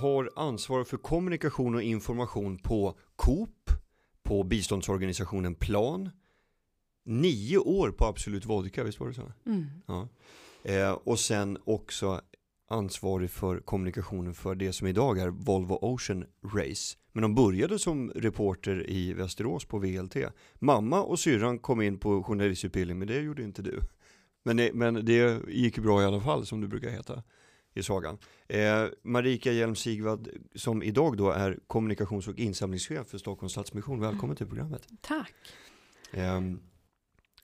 har ansvar för kommunikation och information på Coop, på biståndsorganisationen Plan. Nio år på Absolut Vodka, visst var det så? Mm. Ja. Eh, och sen också ansvarig för kommunikationen för det som idag är Volvo Ocean Race. Men de började som reporter i Västerås på VLT. Mamma och syrran kom in på journalistutbildning, men det gjorde inte du. Men det, men det gick bra i alla fall, som du brukar heta i sagan. Eh, Marika Hjelm Sigvad, som idag då är kommunikations och insamlingschef för Stockholms Stadsmission. Välkommen till programmet. Tack. Eh,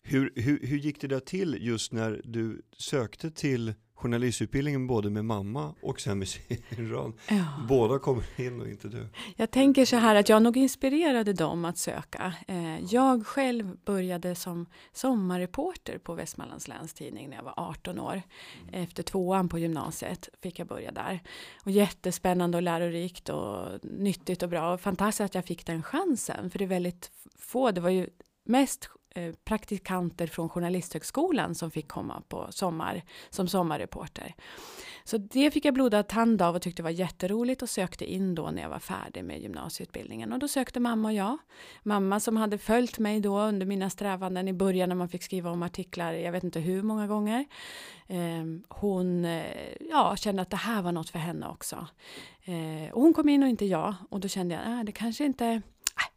hur, hur, hur gick det där till just när du sökte till journalistutbildningen både med mamma och sen med syrran? Ja. Båda kommer in och inte du. Jag tänker så här att jag nog inspirerade dem att söka. Eh, Jag själv började som sommarreporter på Västmanlands Läns Tidning när jag var 18 år. Efter tvåan på gymnasiet fick jag börja där. Och jättespännande och lärorikt och nyttigt och bra. Och fantastiskt att jag fick den chansen. För det är väldigt få, det var ju mest Eh, praktikanter från Journalisthögskolan som fick komma på sommar som sommarreporter. Så det fick jag blodad tand av och tyckte var jätteroligt och sökte in då när jag var färdig med gymnasieutbildningen. Och då sökte mamma och jag. Mamma som hade följt mig då under mina strävanden i början när man fick skriva om artiklar, jag vet inte hur många gånger. Ehm, hon eh, ja, kände att det här var något för henne också. Eh, och hon kom in och inte jag. Och då kände jag, äh, det kanske inte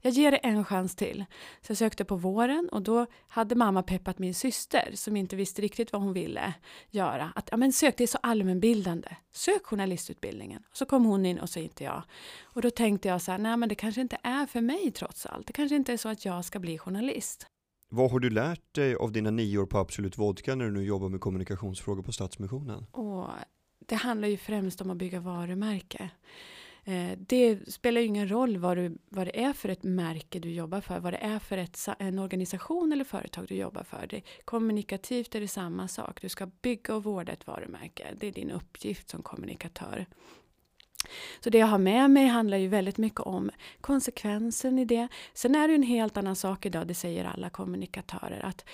jag ger det en chans till. Så jag sökte på våren och då hade mamma peppat min syster som inte visste riktigt vad hon ville göra. Att ja, men sök, det är så allmänbildande. Sök journalistutbildningen. Och så kom hon in och så inte jag. Och då tänkte jag så här, nej men det kanske inte är för mig trots allt. Det kanske inte är så att jag ska bli journalist. Vad har du lärt dig av dina nio år på Absolut Vodka när du nu jobbar med kommunikationsfrågor på Stadsmissionen? Och det handlar ju främst om att bygga varumärke. Eh, det spelar ju ingen roll vad, du, vad det är för ett märke du jobbar för, vad det är för ett, en organisation eller företag du jobbar för. Det, kommunikativt är det samma sak. Du ska bygga och vårda ett varumärke. Det är din uppgift som kommunikatör. Så det jag har med mig handlar ju väldigt mycket om konsekvensen i det. Sen är det ju en helt annan sak idag, det säger alla kommunikatörer, att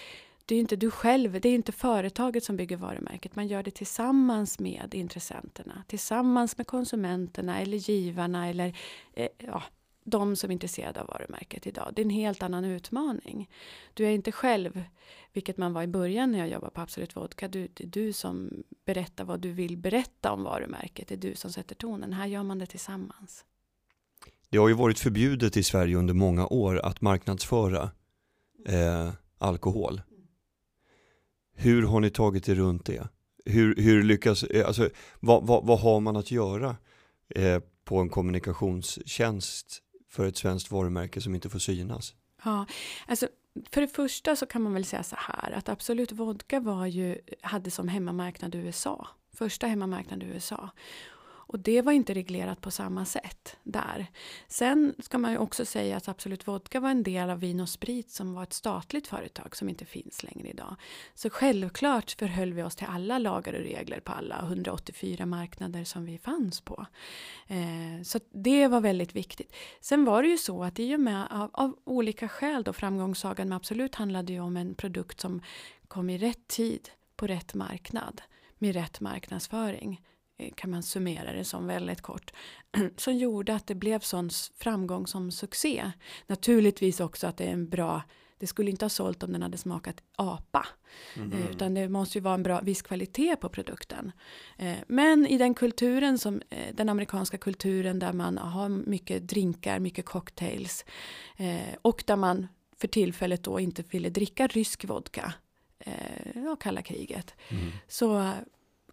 det är inte du själv, det är inte företaget som bygger varumärket. Man gör det tillsammans med intressenterna, tillsammans med konsumenterna eller givarna eller eh, ja, de som är intresserade av varumärket idag. Det är en helt annan utmaning. Du är inte själv, vilket man var i början när jag jobbade på Absolut Vodka. Du, det är du som berättar vad du vill berätta om varumärket. Det är du som sätter tonen. Här gör man det tillsammans. Det har ju varit förbjudet i Sverige under många år att marknadsföra eh, alkohol. Hur har ni tagit er runt det? Hur, hur lyckas, eh, alltså, vad, vad, vad har man att göra eh, på en kommunikationstjänst för ett svenskt varumärke som inte får synas? Ja, alltså för det första så kan man väl säga så här att Absolut Vodka var ju, hade som hemmamarknad USA. Första hemmamarknad i USA. Och det var inte reglerat på samma sätt där. Sen ska man ju också säga att Absolut Vodka var en del av Vin och Sprit som var ett statligt företag som inte finns längre idag. Så självklart förhöll vi oss till alla lagar och regler på alla 184 marknader som vi fanns på. Eh, så att det var väldigt viktigt. Sen var det ju så att i och med av, av olika skäl då framgångssagan med Absolut handlade ju om en produkt som kom i rätt tid på rätt marknad med rätt marknadsföring eh, kan man summera det som väldigt kort, som gjorde att det blev sån framgång som succé. Naturligtvis också att det är en bra, det skulle inte ha sålt om den hade smakat apa, eh, utan det måste ju vara en bra viss kvalitet på produkten. Eh, Men i den kulturen, som, eh, den amerikanska kulturen där man har mycket drinkar, mycket cocktails eh, och där man för tillfället då inte ville dricka rysk vodka, eh, ja, kalla kriget, så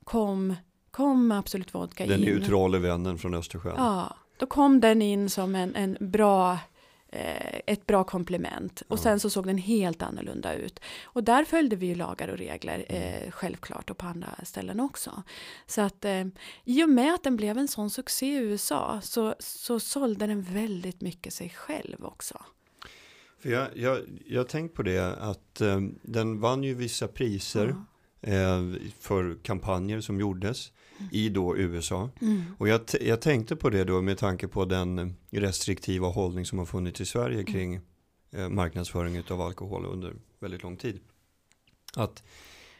kom, kom Absolut Vodka Den in. neutrala vännen från Östersjön. Ja, då kom den in som en, en bra, eh, ett bra komplement. Och Ja. sen så såg den helt annorlunda ut. Och där följde vi ju lagar och regler, eh, självklart, och på andra ställen också. Så att eh, i och med att den blev en sån succé i USA så, så sålde den väldigt mycket sig själv också. För jag, jag, jag har tänkt på det att eh, den vann ju vissa priser eh, för kampanjer som gjordes i då USA. Mm. Och jag, jag tänkte på det då med tanke på den restriktiva hållning som har funnits i Sverige kring eh, marknadsföring av alkohol under väldigt lång tid. Att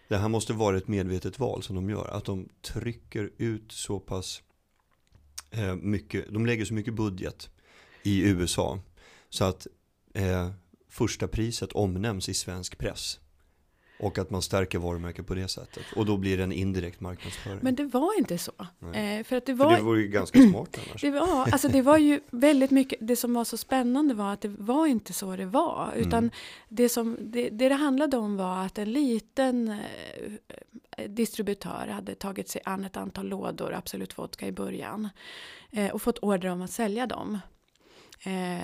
det här måste vara ett medvetet val som de gör. Att de trycker ut så pass eh, mycket, de lägger så mycket budget i USA så att eh, första priset omnämns i svensk press. Och att man stärker varumärket på det sättet. Och då blir det en indirekt marknadsföring. Men det var inte så. Eh, för att det För var, det vore ju ganska smart annars. det var, alltså det var ju väldigt mycket, det som var så spännande var att det var inte så det var. Utan Mm. det, som, det, det det handlade om var att en liten eh, distributör hade tagit sig an ett antal lådor Absolut Vodka i början. Eh, och fått order om att sälja dem. Eh,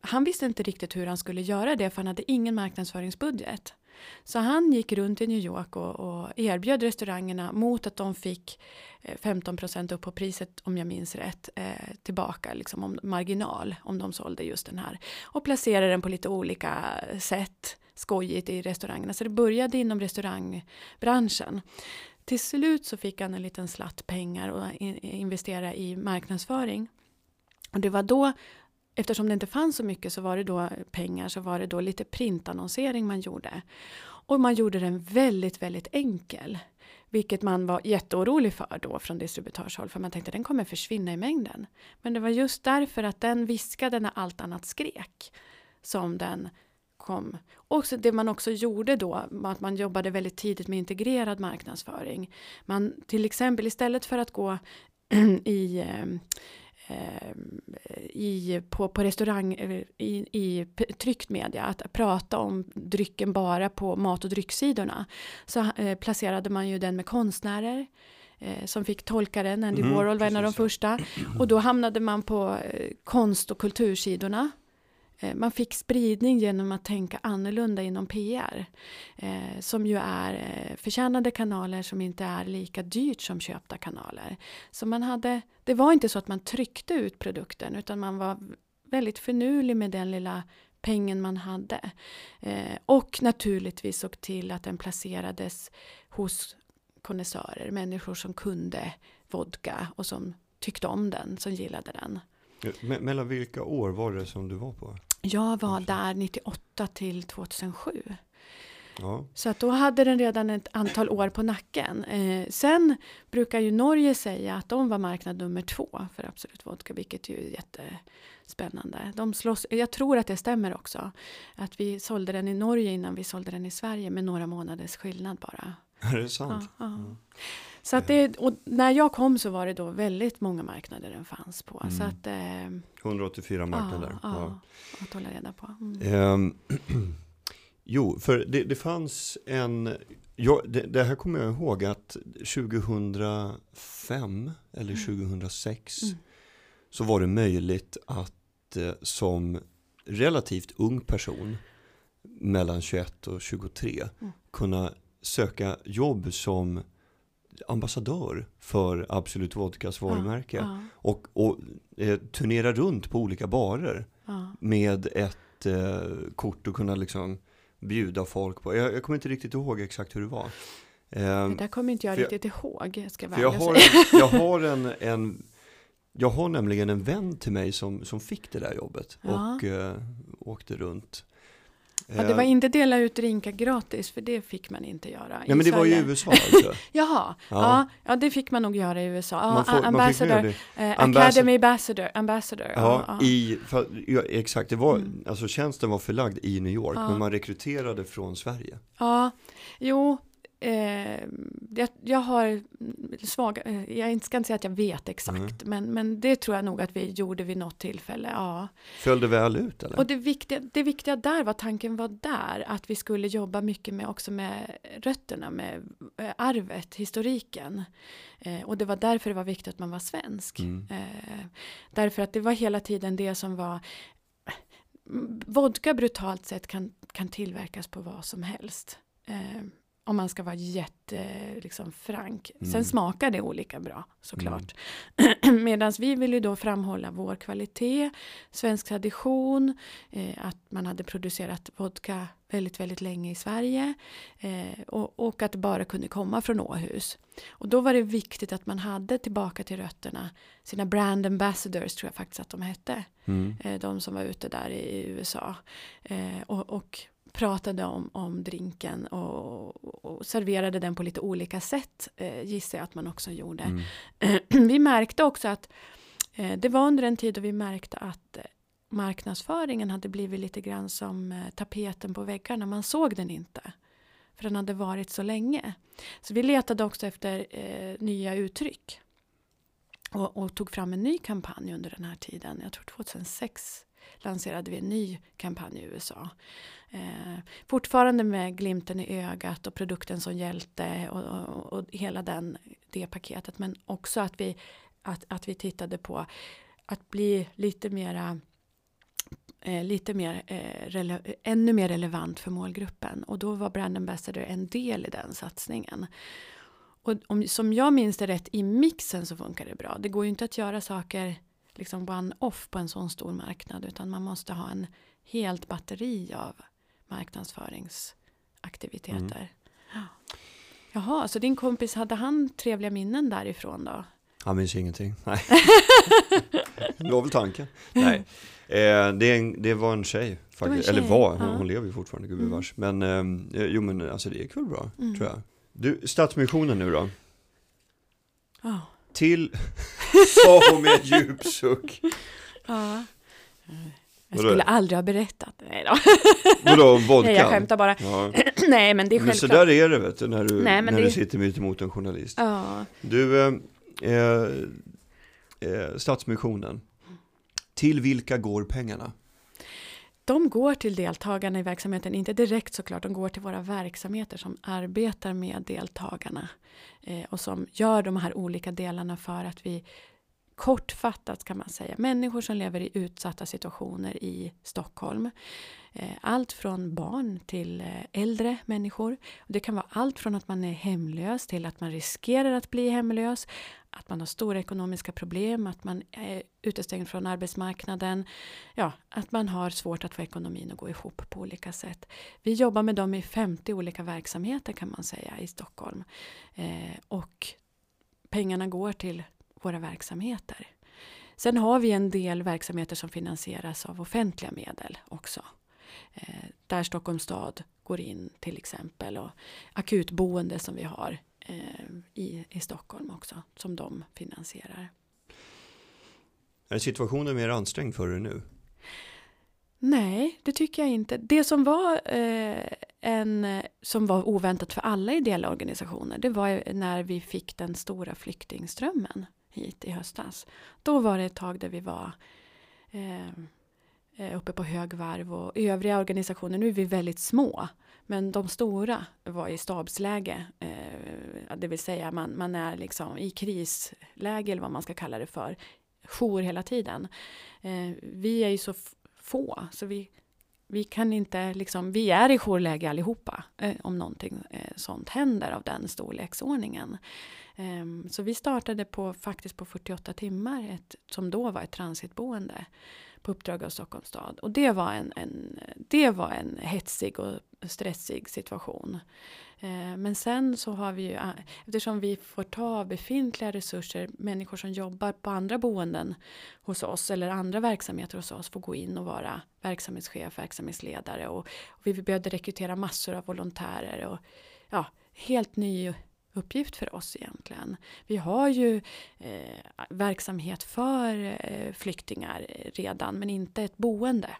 han visste inte riktigt hur han skulle göra det för han hade ingen marknadsföringsbudget. Så han gick runt i New York och, och erbjöd restaurangerna mot att de fick eh, 15% upp på priset om jag minns rätt eh, tillbaka liksom om marginal om de sålde just den här och placerade den på lite olika sätt skojigt i restaurangerna så det började inom restaurangbranschen. Till slut så fick han en liten slatt pengar och in, investera i marknadsföring. Och det var då eftersom det inte fanns så mycket så var det då pengar så var det då lite printannonsering man gjorde. Och man gjorde den väldigt, väldigt enkel. Vilket man var jätteorolig för då från distributörshåll för man tänkte den kommer försvinna i mängden. Men det var just därför att den viskade när allt annat skrek som den kom. Och så det man också gjorde då var att man jobbade väldigt tidigt med integrerad marknadsföring. Man till exempel istället för att gå i eh, i, på, på restaurang, i, i tryckt media, att prata om drycken bara på mat och drycksidorna, så eh, placerade man ju den med konstnärer eh, som fick tolka den. Andy Mm, Warhol var en av de första. Och då hamnade man på eh, konst och kultursidorna. Eh, man fick spridning genom att tänka annorlunda inom PR. Eh, som ju är eh, förtjänade kanaler som inte är lika dyrt som köpta kanaler. Så man hade, det var inte så att man tryckte ut produkten utan man var väldigt finurlig med den lilla pengen man hade. Eh, och naturligtvis såg till att den placerades hos konnässörer, människor som kunde vodka och som tyckte om den, som gillade den. Eh, mellan vilka år var det som du var på? Jag var där 98 till 2007. Ja, Så att då hade den redan ett antal år på nacken. Eh, sen brukar ju Norge säga att de var marknad nummer två för Absolut Vodka, vilket ju är jättespännande. De slåss, jag tror att det stämmer också. Att vi sålde den i Norge innan vi sålde den i Sverige med några månaders skillnad bara. är det sant? Ja, ja. Mm. Så att det, och när jag kom så var det då väldigt många marknader den fanns på. Så Mm. att, eh, 184 marknader. Ja, Ja. att hålla reda på. Mm. Ehm, jo, för det, det fanns en, ja, det, det här kommer jag ihåg att 2005 eller 2006 Mm. så var det möjligt att eh, som relativt ung person mellan 21 och 23 Mm. kunna söka jobb som ambassadör för Absolut Vodkas varumärke Ja, och, och eh, turnera runt på olika barer ja, med ett eh, kort och kunna liksom bjuda folk på. Jag, jag kommer inte riktigt ihåg exakt hur det var. Det Eh, där kommer inte jag för jag- riktigt ihåg. Ska jag jag har, en, jag har en, en jag har nämligen en vän till mig som, som fick det där jobbet Ja. och eh, åkte runt. Ja, det var Eh, inte dela ut drinkar gratis, för det fick man inte göra. Nej men det var ju i Sverige. USA alltså. Jaha, ja. Ja. Ja, det fick man nog göra i USA. Ja, Man, får, ambassador, eh, Ambassador- Academy Ambassador. ambassador Ja, ja, I, för, ja, exakt. Det var, Mm. alltså tjänsten var förlagd i New York, men man rekryterade från Sverige. ja, jo, eh, jag, jag har svaga, eh, jag ska inte säga att jag vet exakt, Mm. men, men det tror jag nog att vi gjorde vid något tillfälle. Ja. Föll det väl ut eller? Och det viktiga, det viktiga där var, tanken var där, att vi skulle jobba mycket med också med rötterna, med eh, arvet, historiken. Eh, och det var därför det var viktigt att man var svensk. Mm. Eh, därför att det var hela tiden det som var Mm, Vodka brutalt sett kan, kan tillverkas på vad som helst. Eh, om man ska vara jätte liksom, frank. Sen Mm. smakar det olika bra såklart. Medan vi ju då framhålla vår kvalitet, svensk tradition, eh, att man hade producerat vodka väldigt, väldigt länge i Sverige eh, och, och att det bara kunde komma från Åhus. Och då var det viktigt att man hade tillbaka till rötterna sina brand ambassadors tror jag faktiskt att de hette Mm. eh, de som var ute där i USA eh, och, och pratade om, om drinken och, och serverade den på lite olika sätt eh, gissar jag att man också gjorde. Mm. Vi märkte också att Eh, det var under en tid då vi märkte att eh, marknadsföringen hade blivit lite grann som eh, tapeten på väggarna. Man såg den inte. För den hade varit så länge. Så vi letade också efter eh, nya uttryck. Och, och, tog fram en ny kampanj under den här tiden. Jag tror 2006 lanserade vi en ny kampanj i USA. Eh, fortfarande med glimten i ögat och produkten som hjälte och, och, och hela den, det paketet. Men också att vi, att, att vi tittade på att bli lite mera eh, lite mer, eh, ännu mer relevant för målgruppen. Och då var Brand Ambassador en del i den satsningen. Och om, som jag minns det rätt, i mixen så funkar det bra. Det går ju inte att göra saker liksom one-off på en sån stor marknad, utan man måste ha en helt batteri av marknadsföringsaktiviteter. Mm. Jaha, så din kompis, hade han trevliga minnen därifrån då? Han minns ingenting. Nej. det var väl tanken. Nej. Eh, det, det, var en tjej. Faktiskt. En tjej. Eller var, hon, ja. hon lever ju fortfarande gubevars. Mm. Men eh, jo men alltså det gick väl bra, mm. tror jag. Du, Stadsmissionen nu då? Oh. Till, sa hon med en djup suck. Ja. Jag skulle aldrig ha berättat. Nej då. Vadå, vodkan? Nej, jag skämtar bara. Ja. Nej, men det är självklart. Men så där är det, vet du, när du, Nej, när det... du sitter mitt emot en journalist. Ja. Du, eh, eh, eh, Stadsmissionen. Till vilka går pengarna? De går till deltagarna i verksamheten, inte direkt såklart, de går till våra verksamheter som arbetar med deltagarna eh, och som gör de här olika delarna för att vi kortfattat kan man säga, människor som lever i utsatta situationer i Stockholm. Eh, allt från barn till eh, äldre människor. Det kan vara allt från att man är hemlös till att man riskerar att bli hemlös, att man har stora ekonomiska problem, att man är utestängd från arbetsmarknaden, ja, att man har svårt att få ekonomin att gå ihop på olika sätt. Vi jobbar med dem i 50 olika verksamheter kan man säga i Stockholm. Eh, och pengarna går till våra verksamheter. Sen har vi en del verksamheter som finansieras av offentliga medel också. Eh, där Stockholms stad går in till exempel och akutboende som vi har i, i Stockholm också som de finansierar. Är situationen mer ansträngd för er nu? Nej, det tycker jag inte. Det som var, eh, en, som var oväntat för alla ideella organisationer det var när vi fick den stora flyktingströmmen hit i höstas. Då var det ett tag där vi var eh, eh, uppe på högvarv och övriga organisationer, nu är vi väldigt små. Men de stora var i stabsläge, eh, det vill säga man, man är liksom i krisläge eller vad man ska kalla det för, jour hela tiden. Eh, vi är ju så få så vi, vi kan inte liksom, vi är i jourläge allihopa eh, om någonting eh, sånt händer av den storleksordningen. Ehm, så vi startade på, faktiskt på 48 timmar, ett, som då var ett transitboende på uppdrag av Stockholms stad. Och det var en, en, det var en hetsig och stressig situation. Eh, men sen så har vi ju, eh, eftersom vi får ta befintliga resurser, människor som jobbar på andra boenden hos oss eller andra verksamheter hos oss får gå in och vara verksamhetschef, verksamhetsledare och, och vi behövde rekrytera massor av volontärer och ja, helt ny uppgift för oss egentligen. Vi har ju eh, verksamhet för eh, flyktingar redan men inte ett boende.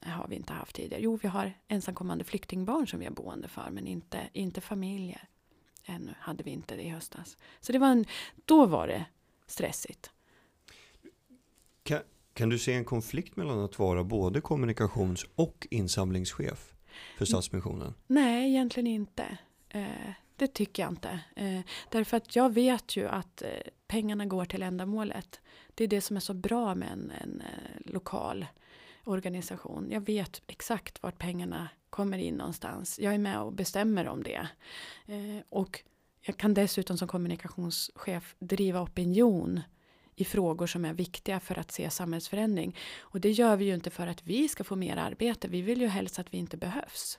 Det har vi inte haft tidigare. Jo, vi har ensamkommande flyktingbarn som vi har boende för men inte, inte familjer. Ännu hade vi inte det i höstas. Så det var en, då var det stressigt. Kan, kan du se en konflikt mellan att vara både kommunikations och insamlingschef för Stadsmissionen? Nej, egentligen inte. Eh, det tycker jag inte. Eh, därför att jag vet ju att eh, pengarna går till ändamålet. Det är det som är så bra med en, en eh, lokal organisation. Jag vet exakt vart pengarna kommer in någonstans. Jag är med och bestämmer om det. Eh, och jag kan dessutom som kommunikationschef driva opinion i frågor som är viktiga för att se samhällsförändring. Och det gör vi ju inte för att vi ska få mer arbete. Vi vill ju helst att vi inte behövs.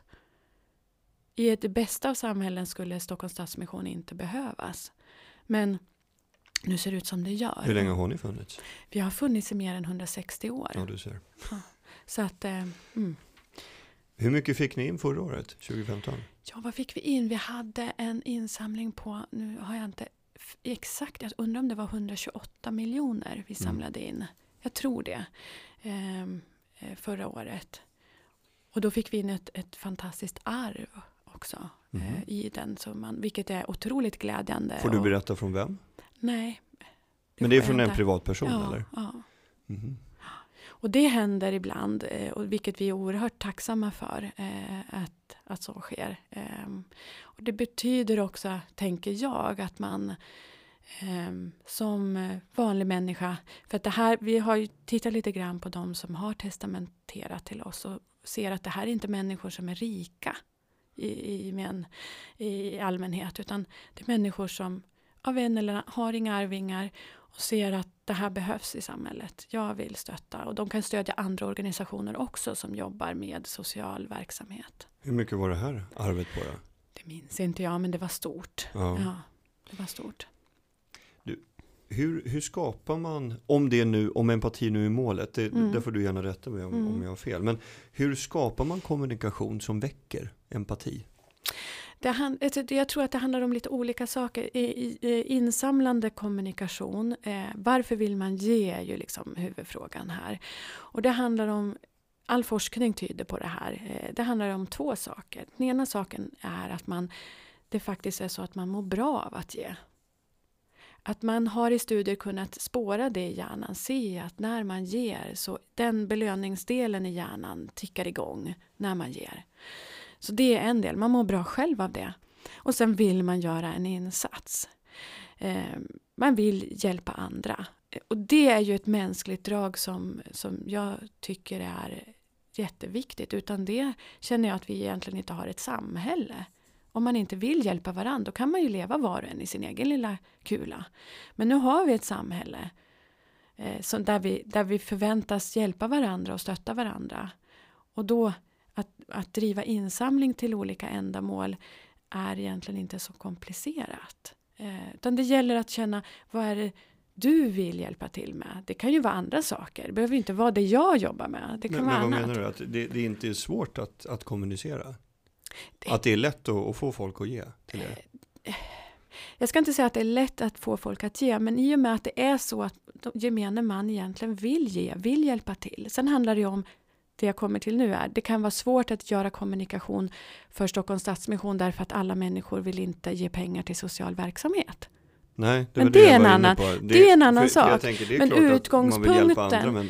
I det bästa av samhällen skulle Stockholms Stadsmission inte behövas. Men nu ser det ut som det gör. Hur länge har ni funnits? Vi har funnits i mer än 160 år. Ja, du ser. Så att, eh, mm. Hur mycket fick ni in förra året, 2015? Ja, vad fick vi in? Vi hade en insamling på, nu har jag inte exakt, jag undrar om det var 128 miljoner vi Mm. samlade in. Jag tror det. ehm, eh, förra året. Och då fick vi in ett, ett fantastiskt arv också Mhm. eh, i den summan. Vilket är otroligt glädjande. Får du och- berätta från vem? Nej. Men det är från en privatperson ja, eller? Ja. Mhm. Och det händer ibland, eh, och vilket vi är oerhört tacksamma för eh, att, att så sker. Ehm, och det betyder också, tänker jag, att man ehm, som vanlig människa, för att det här, vi har ju tittat lite grann på de som har testamenterat till oss och ser att det här är inte människor som är rika i, i, men, i allmänhet, utan det är människor som av en eller har inga arvingar och ser att det här behövs i samhället. Jag vill stötta och de kan stödja andra organisationer också som jobbar med social verksamhet. Hur mycket var det här arvet på då? Det minns inte jag men det var stort. Ja. Ja, det var stort. Hur, hur skapar man, om det nu, om empati nu är målet, det, Mm. där får du gärna rätta mig om, Mm. om jag har fel, men hur skapar man kommunikation som väcker empati? Det han, alltså, det- jag tror att det handlar om lite olika saker. I, i insamlande kommunikation, eh, varför vill man ge är ju liksom huvudfrågan här. Och det handlar om, all forskning tyder på det här, eh, det handlar om två saker. Den ena saken är att man, det faktiskt är så att man mår bra av att ge. Att man har i studier kunnat spåra det i hjärnan, se att när man ger så den belöningsdelen i hjärnan tickar igång när man ger. Så det är en del, man mår bra själv av det. Och sen vill man göra en insats. Eh, man vill hjälpa andra. Och det är ju ett mänskligt drag som, som jag tycker är jätteviktigt. Utan det känner jag att vi egentligen inte har ett samhälle. Om man inte vill hjälpa varandra, då kan man ju leva var och en i sin egen lilla kula. Men nu har vi ett samhälle eh, som, där, vi, där vi förväntas hjälpa varandra och stötta varandra. Och då att, att driva insamling till olika ändamål är egentligen inte så komplicerat. Eh, utan det gäller att känna vad är det du vill hjälpa till med. Det kan ju vara andra saker. Det behöver inte vara det jag jobbar med. Det kan Men, vara men vad annat. menar du? Att det, det inte är svårt att, att kommunicera? Det- Att det är lätt att, få folk att ge till er? Jag ska inte säga att det är lätt att få folk att ge, men i och med att det är så att de- gemene man egentligen vill ge, vill hjälpa till. Sen handlar det ju om, det jag kommer till nu är, det kan vara svårt att göra kommunikation för Stockholms Stadsmission därför att alla människor vill inte ge pengar till social verksamhet. Nej, det Men det det är en annan- på. det är en annan för, sak. Tänker, det Men hjälpa andra, utgångspunkten- men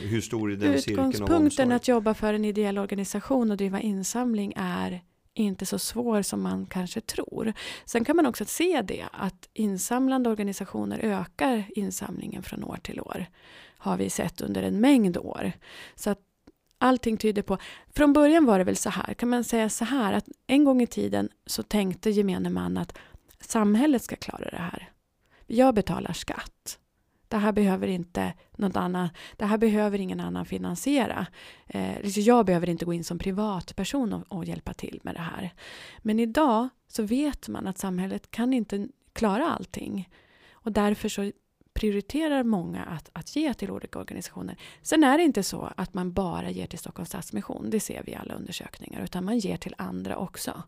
Utgångspunkten att jobba för en ideell organisation och driva insamling är inte så svår som man kanske tror. Sen kan man också se det att insamlande organisationer ökar insamlingen från år till år. Har vi sett under en mängd år. Så att allting tyder på, från början var det väl så här, kan man säga så här att en gång i tiden så tänkte gemene man att samhället ska klara det här. Jag betalar skatt. Det här behöver inte något annat, det här behöver ingen annan finansiera. Eh, liksom jag behöver inte gå in som privatperson och, och hjälpa till med det här. Men idag så vet man att samhället kan inte klara allting. Och därför så prioriterar många att, att ge till olika organisationer. Sen är det inte så att man bara ger till Stockholms Stadsmission, det ser vi i alla undersökningar, utan man ger till andra också.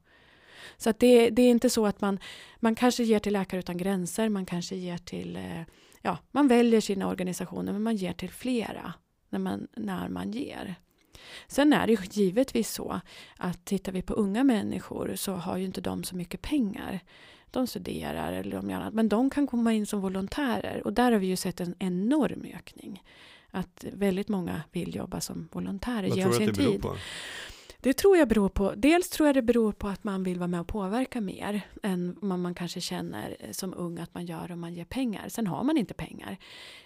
Så att det, det är inte så att man, man kanske ger till Läkare Utan Gränser, man kanske ger till, eh, ja, man väljer sina organisationer men man ger till flera när man, när man ger. Sen är det ju givetvis så att tittar vi på unga människor så har ju inte de så mycket pengar. De studerar eller de gör annat, men de kan komma in som volontärer och där har vi ju sett en enorm ökning. Att väldigt många vill jobba som volontärer, Vad tror du sin att det beror tid. på? Det tror jag beror på, dels tror jag det beror på att man vill vara med och påverka mer än vad man kanske känner som ung att man gör om man ger pengar. Sen har man inte pengar.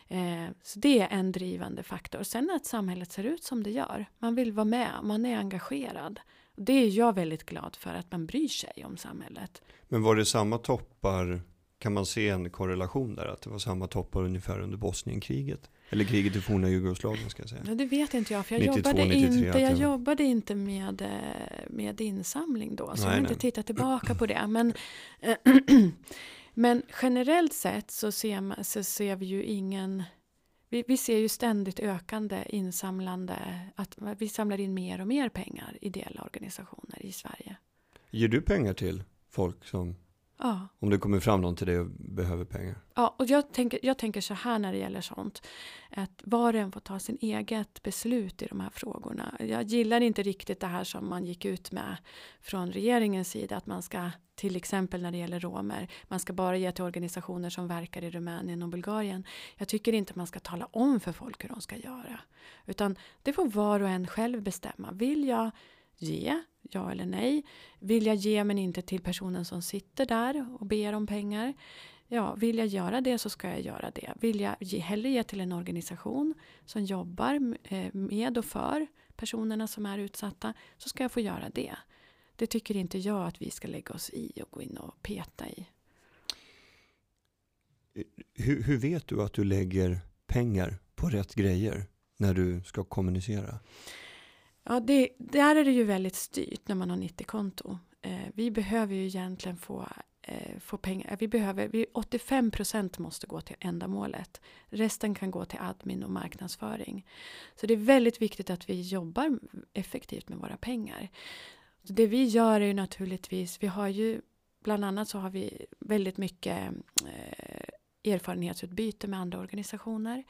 Eh, så det är en drivande faktor. Sen att samhället ser ut som det gör. Man vill vara med, man är engagerad. Det är jag väldigt glad för att man bryr sig om samhället. Men var det samma toppar, kan man se en korrelation där? Att det var samma toppar ungefär under Bosnienkriget? Eller kriget i forna Jugoslavien ska jag säga. Ja, det vet inte jag, för jag 92, jobbade 93 inte, jag jobbade inte med, eh, med insamling då, så Nej, jag har inte tittat tillbaka på det. Men, men generellt sett så ser, man, så ser vi ju ingen... Vi, vi ser ju ständigt ökande insamlande, att vi samlar in mer och mer pengar, ideella organisationer i Sverige. Ger du pengar till folk som Ja. Om det kommer fram någon till dig och behöver pengar. Ja, och jag tänker, jag tänker så här när det gäller sånt. Att var och en får ta sin eget beslut i de här frågorna. Jag gillar inte riktigt det här som man gick ut med från regeringens sida. Att man ska, till exempel när det gäller romer, man ska bara ge till organisationer som verkar i Rumänien och Bulgarien. Jag tycker inte man ska tala om för folk hur de ska göra. Utan det får var och en själv bestämma. Vill jag ge, ja eller nej? Vill jag ge men inte till personen som sitter där och ber om pengar? Ja, vill jag göra det så ska jag göra det. Vill jag ge, hellre ge till en organisation som jobbar eh, med och för personerna som är utsatta så ska jag få göra det. Det tycker inte jag att vi ska lägga oss i och gå in och peta i. Eh, hur, hur vet du att du lägger pengar på rätt grejer när du ska kommunicera? Ja, det, där är det ju väldigt styrt när man har 90-konto. Eh, vi behöver ju egentligen få, eh, få pengar. Vi behöver, vi, 85 procent måste gå till ändamålet. Resten kan gå till admin och marknadsföring. Så det är väldigt viktigt att vi jobbar effektivt med våra pengar. Så det vi gör är ju naturligtvis, vi har ju bland annat så har vi väldigt mycket eh, erfarenhetsutbyte med andra organisationer.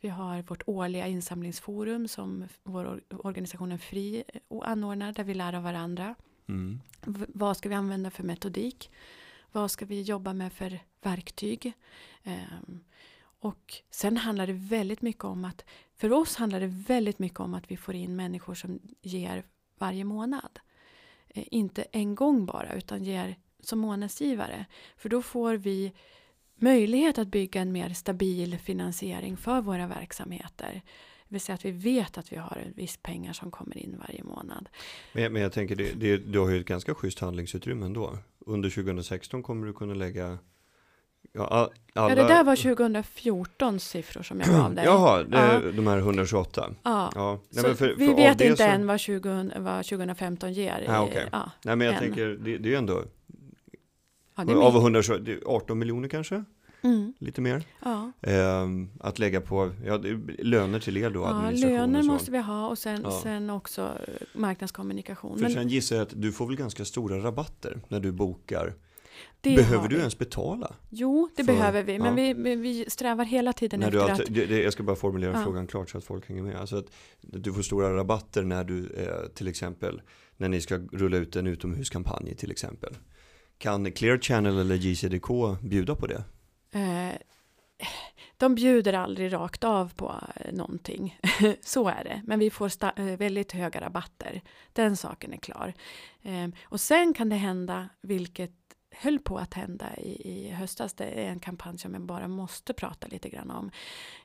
Vi har vårt årliga insamlingsforum som vår organisationen Fri anordnar där vi lär av varandra. Mm. Vad ska vi använda för metodik? Vad ska vi jobba med för verktyg? Um, och sen handlar det väldigt mycket om att för oss handlar det väldigt mycket om att vi får in människor som ger varje månad. Eh, inte en gång bara utan ger som månadsgivare. För då får vi möjlighet att bygga en mer stabil finansiering för våra verksamheter. Det vill säga att vi vet att vi har en viss pengar som kommer in varje månad. Men, men jag tänker, det, det, du har ju ett ganska schysst handlingsutrymme ändå. Under 2016 kommer du kunna lägga Ja, alla... ja, det där var 2014 siffror som jag gav dig. Jaha, det, ja. de här 128. Ja, ja. Nej, för, för, vi vet inte så... än vad, 20, vad 2015 ger. Ah, okay. ja, Nej, men jag än. tänker, det, det är ändå Ja, av 120, 18 miljoner kanske? Mm. Lite mer. Ja. Ehm, att lägga på ja, löner till er då, ja, löner måste vi ha och sen, sen också eh, marknadskommunikation. För Men, sen gissar jag att du får väl ganska stora rabatter när du bokar. behöver du ens betala? Jo, det för, behöver vi. Men ja. vi, vi strävar hela tiden när efter alltid, att... Det, det, jag ska bara formulera ja. frågan klart så att folk hänger med. Alltså att du får stora rabatter när du eh, till exempel när ni ska rulla ut en utomhuskampanj till exempel. Kan Clear Channel eller JCDK bjuda på det? Eh, de bjuder aldrig rakt av på eh, någonting. Så är det. Men vi får eh, väldigt höga rabatter. Den saken är klar. Eh, och sen kan det hända, vilket höll på att hända i, i höstas. Det är en kampanj som jag bara måste prata lite grann om.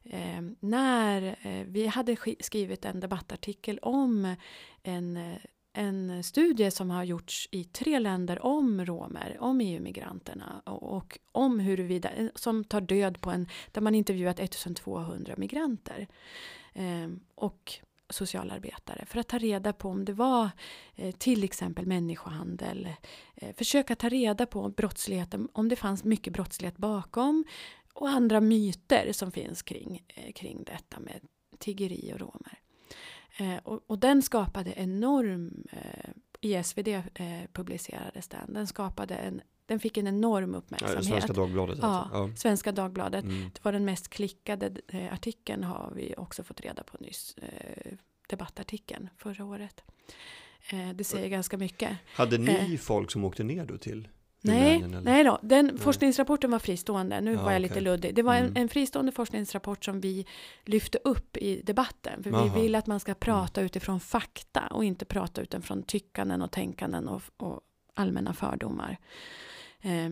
Eh, när eh, vi hade skrivit en debattartikel om en eh, en studie som har gjorts i tre länder om romer, om EU-migranterna och, och om huruvida, eh, som tar död på en, där man intervjuat 1200 migranter eh, och socialarbetare för att ta reda på om det var eh, till exempel människohandel. Eh, försöka ta reda på brottsligheten, om det fanns mycket brottslighet bakom och andra myter som finns kring, eh, kring detta med tiggeri och romer. Eh, och, och, den skapade enorm, eh, i SvD eh, publicerades den, den skapade en den fick en enorm uppmärksamhet. Ja, Svenska Dagbladet alltså. ja, Svenska Dagbladet. Mm. Det var den mest klickade eh, artikeln har vi också fått reda på nyss. Eh, debattartikeln förra året. Det säger ganska mycket. Hade ni folk som åkte ner då till Nej, nej då. Den nej. forskningsrapporten var fristående. Nu ja, var jag okay. lite luddig. Det var en, mm. en, fristående forskningsrapport som vi lyfte upp i debatten. För Aha. vi vill att man ska prata mm. utifrån fakta och inte prata utifrån tyckanden och tänkanden och, och allmänna fördomar. Eh,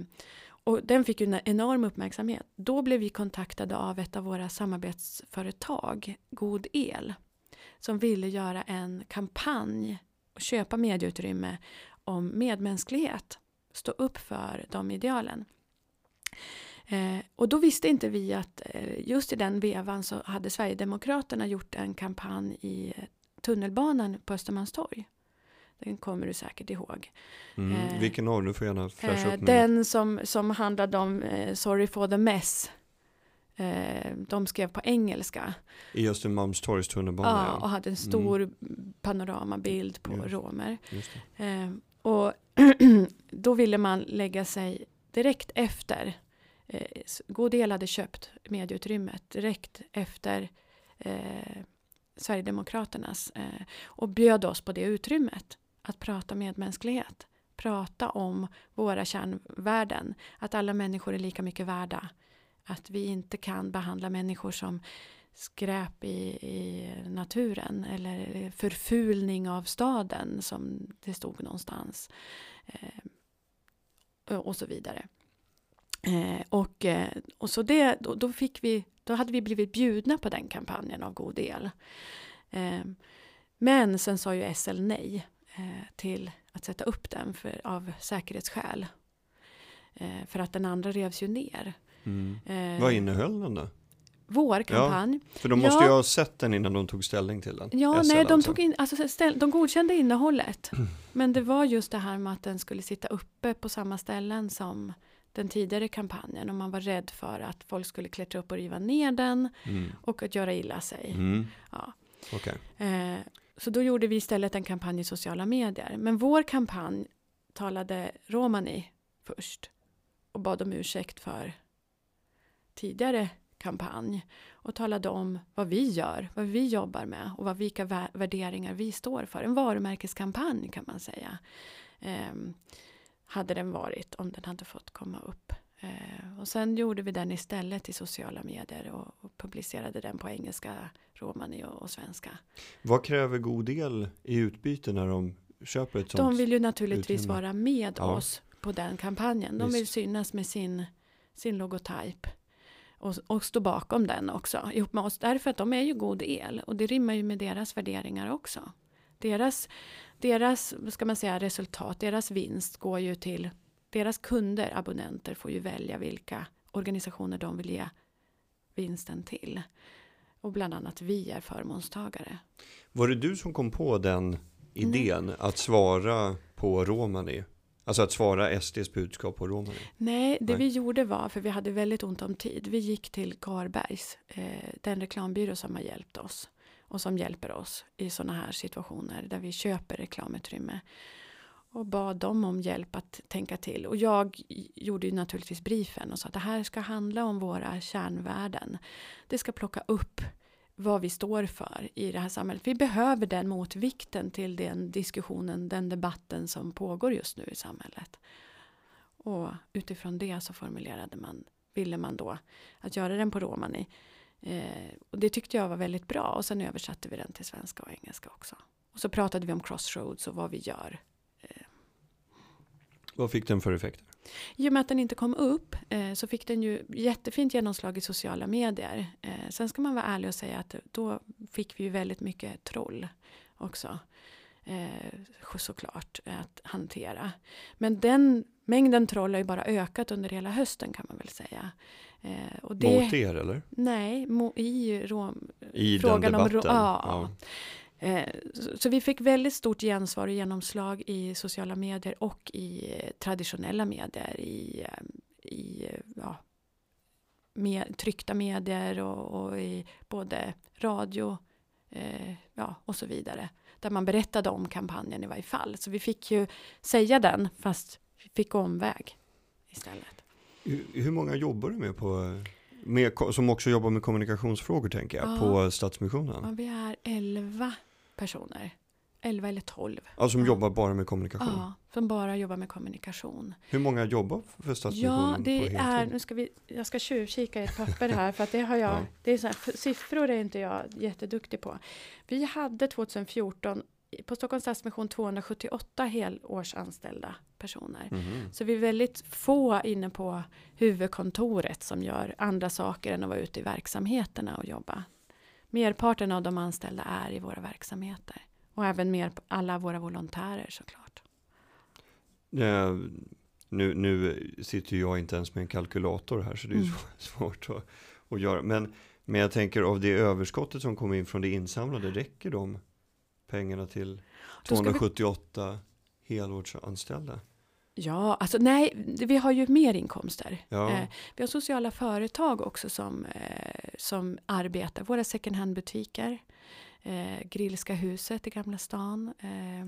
och den fick ju en enorm uppmärksamhet. Då blev vi kontaktade av ett av våra samarbetsföretag, God El, som ville göra en kampanj och köpa medieutrymme om medmänsklighet stå upp för de idealen. Eh, och då visste inte vi att eh, just i den vevan så hade Sverigedemokraterna gjort en kampanj i tunnelbanan på Östermalmstorg. Den kommer du säkert ihåg. Mm, eh, vilken av? Du får gärna flasha upp eh, Den som, som handlade om eh, Sorry for the mess. Eh, de skrev på engelska. I Östermalmstorgs tunnelbana? Ja, och hade en stor mm. panoramabild på just, romer. Just och då ville man lägga sig direkt efter eh, God del hade köpt medieutrymmet direkt efter eh, Sverigedemokraternas eh, och bjöd oss på det utrymmet att prata medmänsklighet. Prata om våra kärnvärden, att alla människor är lika mycket värda. Att vi inte kan behandla människor som skräp i, i naturen eller förfulning av staden som det stod någonstans. Eh, och så vidare. Eh, och, eh, och så det, då, då, fick vi, då hade vi blivit bjudna på den kampanjen av god del. Eh, men sen sa ju SL nej eh, till att sätta upp den för, av säkerhetsskäl. Eh, för att den andra revs ju ner. Mm. Vad innehöll den då? Vår kampanj. Ja, för de måste ja. ju ha sett den innan de tog ställning till den. Ja, SL nej, de, alltså. tog in, alltså, ställ, de godkände innehållet. Men det var just det här med att den skulle sitta uppe på samma ställen som den tidigare kampanjen. Och man var rädd för att folk skulle klättra upp och riva ner den. Mm. Och att göra illa sig. Mm. Ja. Okay. Eh, så då gjorde vi istället en kampanj i sociala medier. Men vår kampanj talade romani först. Och bad om ursäkt för tidigare kampanj och talade om vad vi gör, vad vi jobbar med och vad, vilka värderingar vi står för. En varumärkeskampanj kan man säga. Eh, hade den varit om den hade fått komma upp. Eh, och sen gjorde vi den istället i sociala medier och, och publicerade den på engelska, romani och, och, svenska. Vad kräver god del i utbyte när de köper ett sånt? De vill ju naturligtvis utrymme. vara med ja. oss på den kampanjen. De vill synas med sin, sin logotyp och, och stå bakom den också ihop med oss. Därför att de är ju god el och det rimmar ju med deras värderingar också. Deras, deras ska man säga, resultat, deras vinst går ju till deras kunder, abonnenter får ju välja vilka organisationer de vill ge vinsten till. Och bland annat vi är förmånstagare. Var det du som kom på den idén Nej. att svara på Romani? Alltså att svara SDs budskap på romerna? Nej, det Nej. vi gjorde var, för vi hade väldigt ont om tid, vi gick till Garbergs, eh, den reklambyrå som har hjälpt oss och som hjälper oss i sådana här situationer där vi köper reklamutrymme och bad dem om hjälp att tänka till. Och jag gjorde ju naturligtvis briefen och sa att det här ska handla om våra kärnvärden. Det ska plocka upp vad vi står för i det här samhället. Vi behöver den motvikten till den diskussionen, den debatten som pågår just nu i samhället. Och utifrån det så formulerade man, ville man då att göra den på romani. Eh, och det tyckte jag var väldigt bra och sen översatte vi den till svenska och engelska också. Och så pratade vi om crossroads och vad vi gör. Eh. Vad fick den för effekter? I och med att den inte kom upp eh, så fick den ju jättefint genomslag i sociala medier. Eh, sen ska man vara ärlig och säga att då fick vi ju väldigt mycket troll också. Eh, såklart att hantera. Men den mängden troll har ju bara ökat under hela hösten kan man väl säga. Eh, och det, Mot er eller? Nej, mo, i, rom, I frågan? Om, ja, ja. Eh, så vi fick väldigt stort gensvar och genomslag i sociala medier och i eh, traditionella medier. I, eh, i ja, med, tryckta medier och, och, i både radio eh, ja, och så vidare. Där man berättade om kampanjen i varje fall. Så vi fick ju säga den fast vi fick omväg istället. Hur, hur många jobbar du med på med, som också jobbar med kommunikationsfrågor tänker jag, ja. på Stadsmissionen? Ja, vi är elva personer. 11 eller 12. Ja, som ja. jobbar bara med kommunikation? Ja, som bara jobbar med kommunikation. Hur många jobbar för Stadsmissionen Ja, det är, nu ska vi, jag ska tjuvkika i ett papper här för att det har jag, ja. det är så här, siffror är inte jag jätteduktig på. Vi hade 2014 på Stockholms Stadsmission 278 helårsanställda personer. Mm. Så vi är väldigt få inne på huvudkontoret som gör andra saker än att vara ute i verksamheterna och jobba. Merparten av de anställda är i våra verksamheter. Och även mer alla våra volontärer såklart. Ja, nu, nu sitter jag inte ens med en kalkylator här så det är mm. svårt att, att göra. Men, men jag tänker av det överskottet som kommer in från det insamlade, räcker de pengarna till 278 vi... helårsanställda? Ja, alltså nej, vi har ju mer inkomster. Ja. Eh, vi har sociala företag också som, eh, som arbetar, våra second hand-butiker. eh, Grillska huset i Gamla stan eh,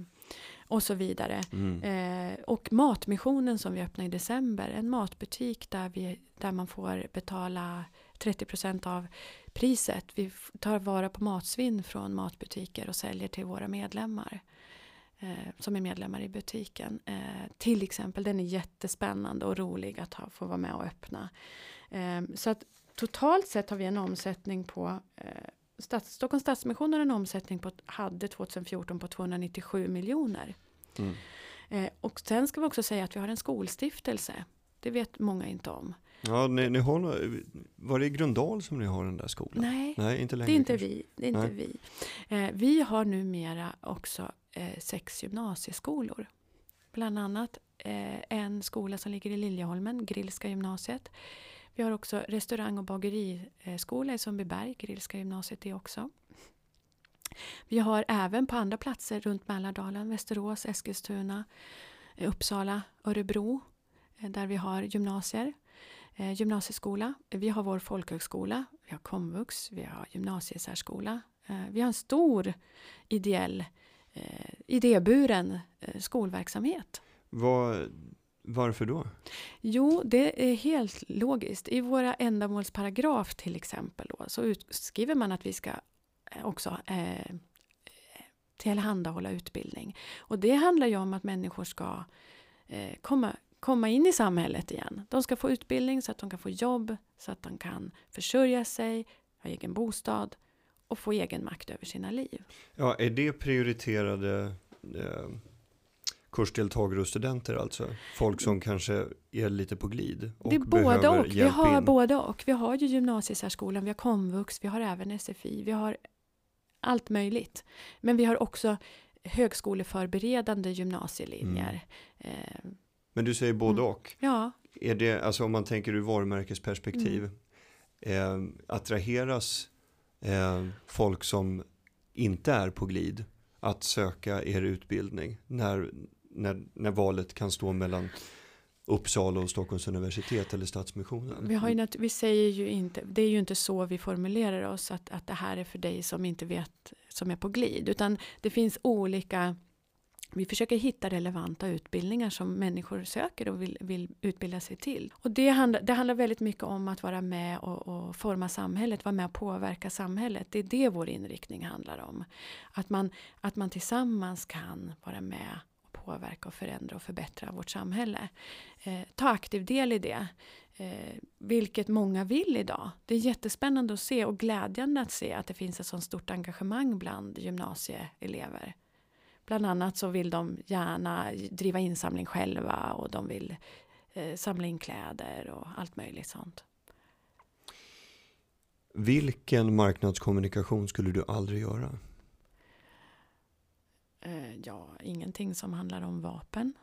och så vidare. Mm. Eh, och Matmissionen som vi öppnade i december, en matbutik där, vi, där man får betala 30% av priset. Vi tar vara på matsvinn från matbutiker och säljer till våra medlemmar eh, som är medlemmar i butiken. Eh, till exempel, den är jättespännande och rolig att ha, få vara med och öppna. Eh, så att totalt sett har vi en omsättning på eh, Stats, Stockholms Stadsmission har en omsättning på, hade 2014 på 297 miljoner. Mm. Eh, och sen ska vi också säga att vi har en skolstiftelse. Det vet många inte om. Ja, ni, ni har, var det i Grundal som ni har den där skolan? Nej, Nej inte det längre. är inte kanske. vi. Det är inte Nej. vi. Eh, vi har numera också eh, sex gymnasieskolor. Bland annat eh, en skola som ligger i Liljeholmen, Grillska gymnasiet. Vi har också restaurang och bageriskola i Sundbyberg, Grillska gymnasiet det också. Vi har även på andra platser runt Mälardalen, Västerås, Eskilstuna, eh, Uppsala, Örebro, eh, där vi har gymnasier, eh, gymnasieskola. Vi har vår folkhögskola, vi har komvux, vi har gymnasiesärskola. Eh, vi har en stor ideell, eh, idéburen eh, skolverksamhet. Vad, varför då? Jo, det är helt logiskt. I våra ändamålsparagraf till exempel då, så skriver man att vi ska eh, också eh, tillhandahålla utbildning. Och det handlar ju om att människor ska eh, komma, komma in i samhället igen. De ska få utbildning så att de kan få jobb, så att de kan försörja sig, ha egen bostad och få egen makt över sina liv. Ja, är det prioriterade eh, kursdeltagare och studenter alltså? Folk som kanske är lite på glid och det är både och. Vi har in? både och. Vi har ju gymnasiesärskolan, vi har komvux, vi har även SFI, vi har allt möjligt. Men vi har också högskoleförberedande gymnasielinjer. Eh, Men du säger både Mm. och. ja, Är det, alltså om man tänker ur varumärkesperspektiv, Mm. eh, attraheras eh, folk som inte är på glid att söka er utbildning när, när, när valet kan stå mellan Uppsala och Stockholms universitet eller Stadsmissionen? vi, har ju vi säger ju inte, det är ju inte så vi formulerar oss att, att det här är för dig som inte vet, som är på glid. Utan det finns olika, vi försöker hitta relevanta utbildningar som människor söker och vill, vill utbilda sig till. Och det handlar, det handlar väldigt mycket om att vara med och, och forma samhället, vara med och påverka samhället. Det är det vår inriktning handlar om. Att man, att man tillsammans kan vara med och påverka och förändra och förbättra vårt samhälle. Eh, ta aktiv del i det. Eh, vilket många vill idag. Det är jättespännande att se och glädjande att se att det finns ett så stort engagemang bland gymnasieelever. Bland annat så vill de gärna driva insamling själva och de vill eh, samla in kläder och allt möjligt sånt. Vilken marknadskommunikation skulle du aldrig göra? Eh, ja, ingenting som handlar om vapen.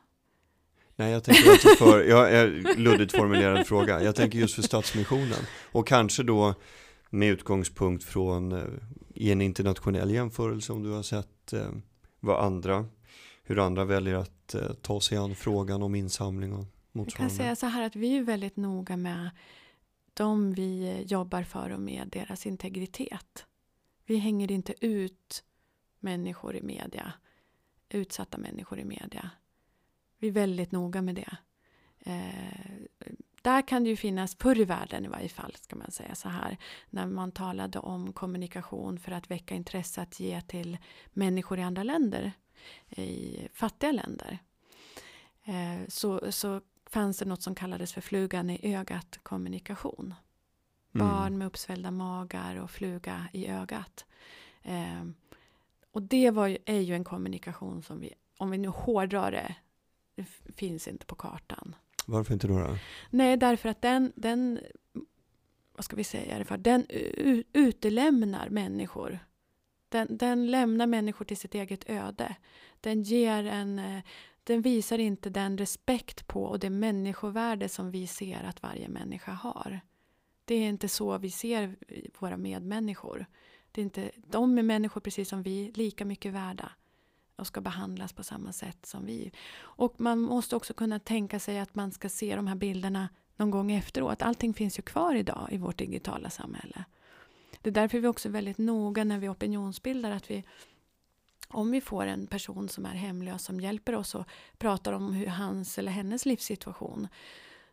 Nej, jag tänker alltså för, jag är luddigt formulerad fråga. Jag tänker just för Stadsmissionen. Och kanske då med utgångspunkt från eh, i en internationell jämförelse om du har sett eh, vad andra, hur andra väljer att eh, ta sig an frågan om insamling och Jag kan motsvarande. säga så här att vi är väldigt noga med de vi jobbar för och med deras integritet. Vi hänger inte ut människor i media, utsatta människor i media. Vi är väldigt noga med det. Eh, där kan det ju finnas, förr i världen i varje fall, ska man säga så här, när man talade om kommunikation för att väcka intresse att ge till människor i andra länder, i fattiga länder, eh, så, så fanns det något som kallades för flugan i ögat kommunikation. Mm. Barn med uppsvällda magar och fluga i ögat. Eh, och det var ju, är ju en kommunikation som vi, om vi nu hårdrar det, det finns inte på kartan. Varför inte då? då? Nej, därför att den, den vad ska vi säga det för, den utelämnar människor. Den, den lämnar människor till sitt eget öde. Den ger en, eh, den visar inte den respekt på och det människovärde som vi ser att varje människa har. Det är inte så vi ser våra medmänniskor. Det är inte, de är människor precis som vi, lika mycket värda och ska behandlas på samma sätt som vi. Och man måste också kunna tänka sig att man ska se de här bilderna någon gång efteråt. Allting finns ju kvar idag i vårt digitala samhälle. Det är därför vi också är väldigt noga när vi opinionsbildar att vi om vi får en person som är hemlös som hjälper oss och pratar om hur hans eller hennes livssituation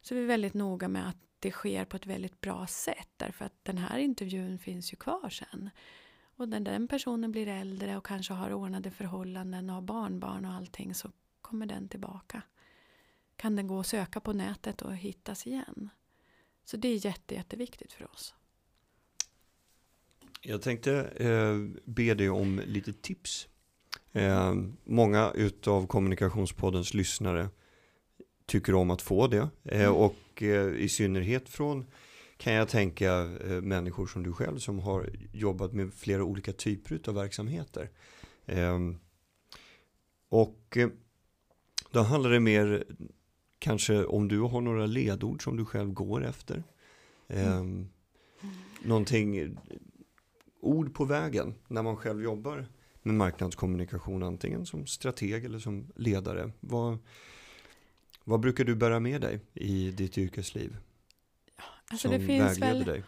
så är vi väldigt noga med att det sker på ett väldigt bra sätt därför att den här intervjun finns ju kvar sen. Och när den personen blir äldre och kanske har ordnade förhållanden och har barnbarn och allting så kommer den tillbaka. Kan den gå och söka på nätet och hittas igen. Så det är jätte, jätteviktigt för oss. Jag tänkte eh, be dig om lite tips. Eh, många utav kommunikationspoddens lyssnare tycker om att få det. Eh, mm. Och eh, i synnerhet från kan jag tänka eh, människor som du själv som har jobbat med flera olika typer av verksamheter. Ehm, och då handlar det mer kanske om du har några ledord som du själv går efter. Mm. Ehm, någonting, ord på vägen när man själv jobbar med marknadskommunikation antingen som strateg eller som ledare. Vad, vad brukar du bära med dig i ditt yrkesliv? Alltså som det finns väl, dig?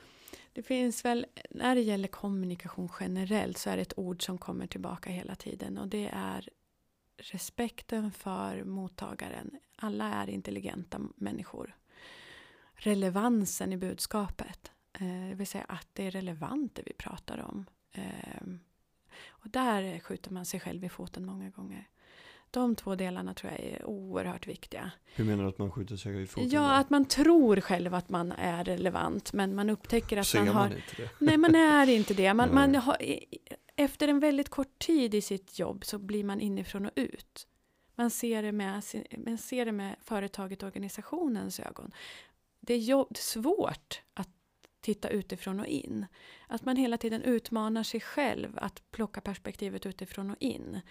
Det finns väl, när det gäller kommunikation generellt så är det ett ord som kommer tillbaka hela tiden och det är respekten för mottagaren. Alla är intelligenta människor. Relevansen i budskapet, eh, det vill säga att det är relevant det vi pratar om. Eh, och där skjuter man sig själv i foten många gånger. De två delarna tror jag är oerhört viktiga. Hur menar du att man skjuter sig i foten? Ja, att man tror själv att man är relevant, men man upptäcker att Ser man, man har... Inte det? Nej, man är inte det. Man, man har, efter en väldigt kort tid i sitt jobb så blir man inifrån och ut. Man ser det med, man ser det med företaget och organisationens ögon. Det är jobb, svårt att titta utifrån och in. Att man hela tiden utmanar sig själv att plocka perspektivet utifrån och in.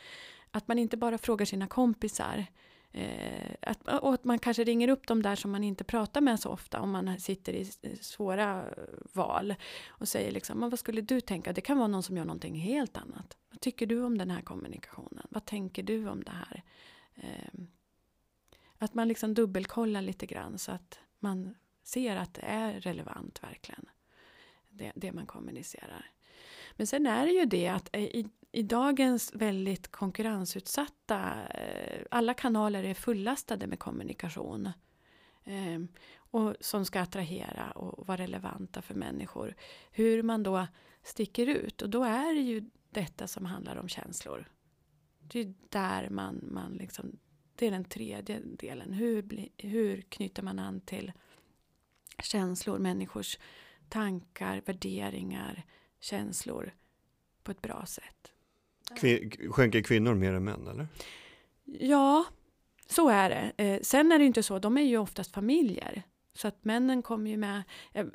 Att man inte bara frågar sina kompisar. Eh, att, och att man kanske ringer upp de där som man inte pratar med så ofta om man sitter i eh, svåra val. Och säger liksom, vad skulle du tänka? Det kan vara någon som gör någonting helt annat. Vad tycker du om den här kommunikationen? Vad tänker du om det här? Eh, att man liksom dubbelkollar lite grann så att man ser att det är relevant verkligen. Det, det man kommunicerar. Men sen är det ju det att eh, i, i dagens väldigt konkurrensutsatta, eh, alla kanaler är fullastade med kommunikation. Ehm, och som ska attrahera och vara relevanta för människor. Hur man då sticker ut och då är det ju detta som handlar om känslor. Det är där man, man liksom, det är den tredje delen. Hur, hur knyter man an till känslor, människors tankar, värderingar, känslor på ett bra sätt. Kvin skänker kvinnor mer än män eller? Ja, så är det. Eh, sen är det inte så, de är ju oftast familjer. Så att männen kommer ju med. Eh,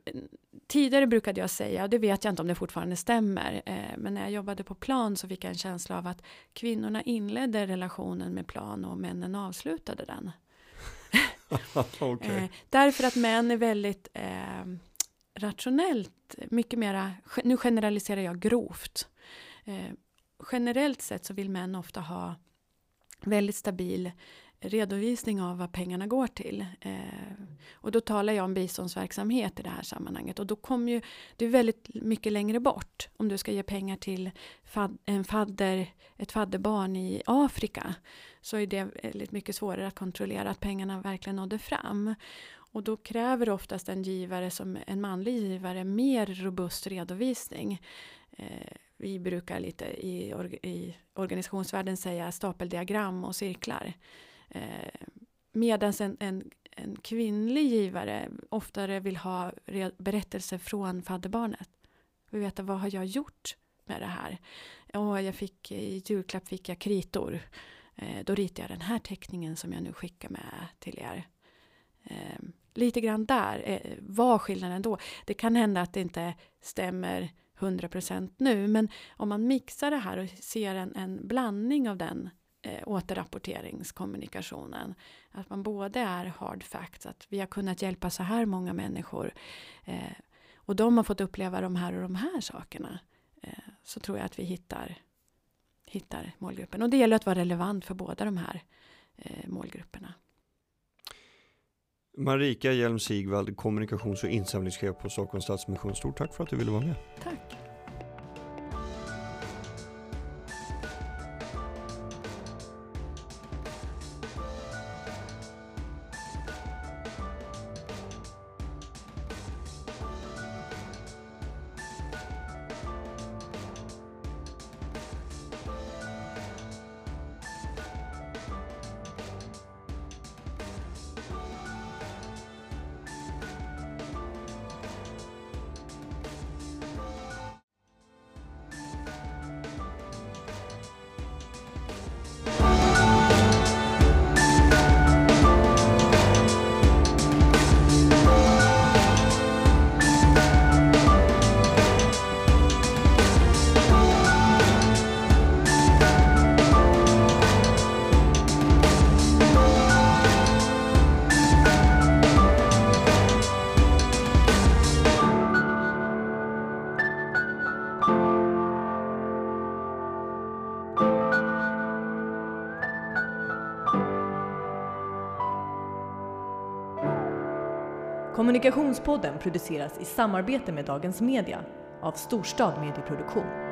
tidigare brukade jag säga, och det vet jag inte om det fortfarande stämmer, eh, men när jag jobbade på plan så fick jag en känsla av att kvinnorna inledde relationen med plan och männen avslutade den. okay. därför att män är väldigt eh, rationellt, mycket mera, nu generaliserar jag grovt. Eh, generellt sett så vill män ofta ha väldigt stabil redovisning av vad pengarna går till. Eh, och då talar jag om biståndsverksamhet i det här sammanhanget. Och då kommer ju, det är väldigt mycket längre bort. Om du ska ge pengar till fad, en fadder, ett fadderbarn i Afrika så är det väldigt mycket svårare att kontrollera att pengarna verkligen nådde fram. Och då kräver oftast en givare som en manlig givare mer robust redovisning. Eh, vi brukar lite i, i organisationsvärlden säga stapeldiagram och cirklar. Eh, Medan en, en, en kvinnlig givare oftare vill ha berättelser från fadderbarnet. Vi veta vad har jag gjort med det här? Och jag fick, I julklapp fick jag kritor. Eh, då ritar jag den här teckningen som jag nu skickar med till er. Eh, Lite grann där eh, var skillnaden då. Det kan hända att det inte stämmer 100% nu men om man mixar det här och ser en, en blandning av den eh, återrapporteringskommunikationen. Att man både är hard facts, att vi har kunnat hjälpa så här många människor eh, och de har fått uppleva de här och de här sakerna. Eh, så tror jag att vi hittar, hittar målgruppen. Och det gäller att vara relevant för båda de här eh, målgrupperna. Marika Hjelm Sigvald, kommunikations och insamlingschef på Stockholms Stadsmission. Stort tack för att du ville vara med. Tack. Kommunikationspodden produceras i samarbete med Dagens Media av Storstad Medieproduktion.